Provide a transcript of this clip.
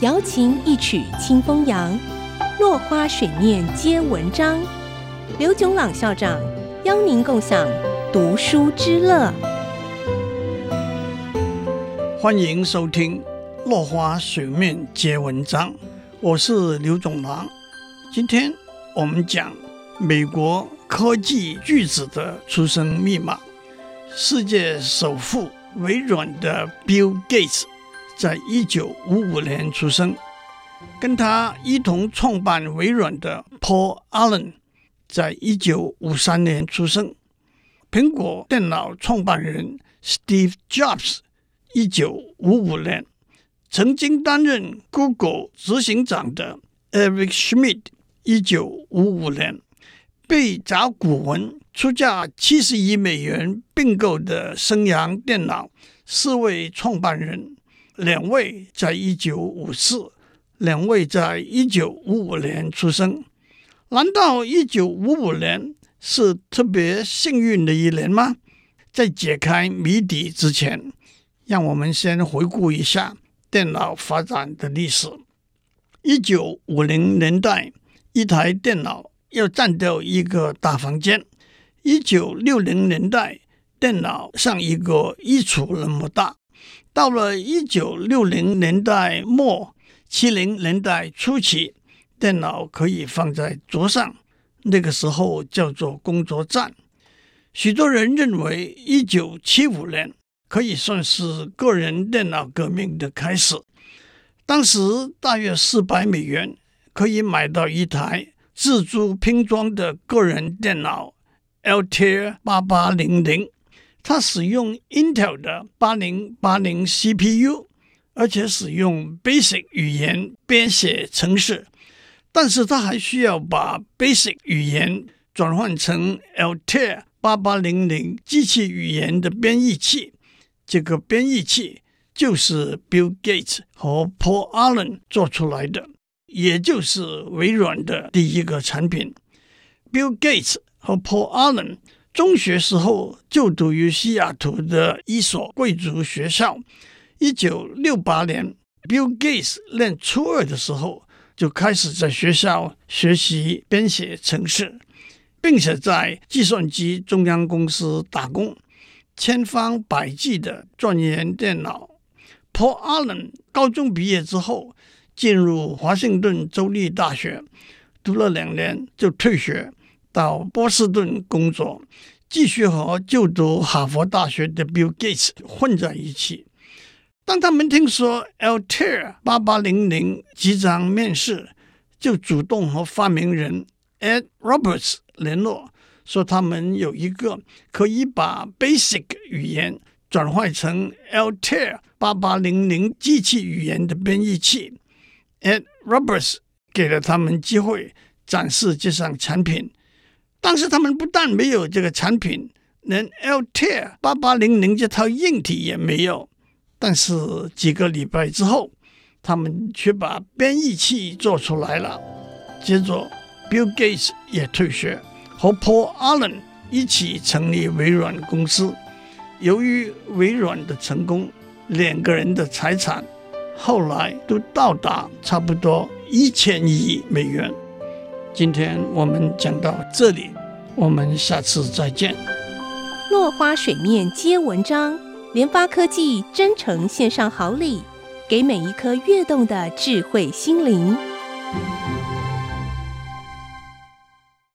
瑶琴一曲清风扬，落花水面皆文章。刘炯朗校长邀您共享读书之乐。欢迎收听《落花水面皆文章》，我是刘炯朗。今天我们讲美国科技巨子的出生密码。世界首富微软的 Bill Gates。在一九五五年出生，跟他一同创办微软的 Paul Allen，在一九五三年出生。苹果电脑创办人 Steve Jobs，一九五五年。曾经担任 Google 执行长的 Eric Schmidt，一九五五年。被甲骨文出价七十亿美元并购的升阳电脑四位创办人。两位在一九五四，两位在一九五五年出生。难道一九五五年是特别幸运的一年吗？在解开谜底之前，让我们先回顾一下电脑发展的历史。一九五零年代，一台电脑要占掉一个大房间。一九六零年代，电脑像一个衣橱那么大。到了一九六零年代末、七零年代初期，电脑可以放在桌上，那个时候叫做工作站。许多人认为一九七五年可以算是个人电脑革命的开始。当时大约四百美元可以买到一台自铸拼装的个人电脑，Altair 八八零零。它使用 Intel 的八零八零 CPU，而且使用 Basic 语言编写程式，但是它还需要把 Basic 语言转换成 Altair 八八零零机器语言的编译器。这个编译器就是 Bill Gates 和 Paul Allen 做出来的，也就是微软的第一个产品。Bill Gates 和 Paul Allen。中学时候就读于西雅图的一所贵族学校。一九六八年，Bill Gates 念初二的时候，就开始在学校学习编写程式，并且在计算机中央公司打工，千方百计地钻研电脑。Paul Allen 高中毕业之后，进入华盛顿州立大学，读了两年就退学。到波士顿工作，继续和就读哈佛大学的 Bill Gates 混在一起。当他们听说 Altair 八八零零即将面世，就主动和发明人 Ed Roberts 联络，说他们有一个可以把 Basic 语言转换成 Altair 八八零零机器语言的编译器。Ed Roberts 给了他们机会展示这项产品。当时他们不但没有这个产品，连 Altair 八八零零这套硬体也没有。但是几个礼拜之后，他们却把编译器做出来了。接着，Bill Gates 也退学，和 Paul Allen 一起成立微软公司。由于微软的成功，两个人的财产后来都到达差不多一千亿美元。今天我们讲到这里，我们下次再见。落花水面皆文章，联发科技真诚献上好礼，给每一颗跃动的智慧心灵。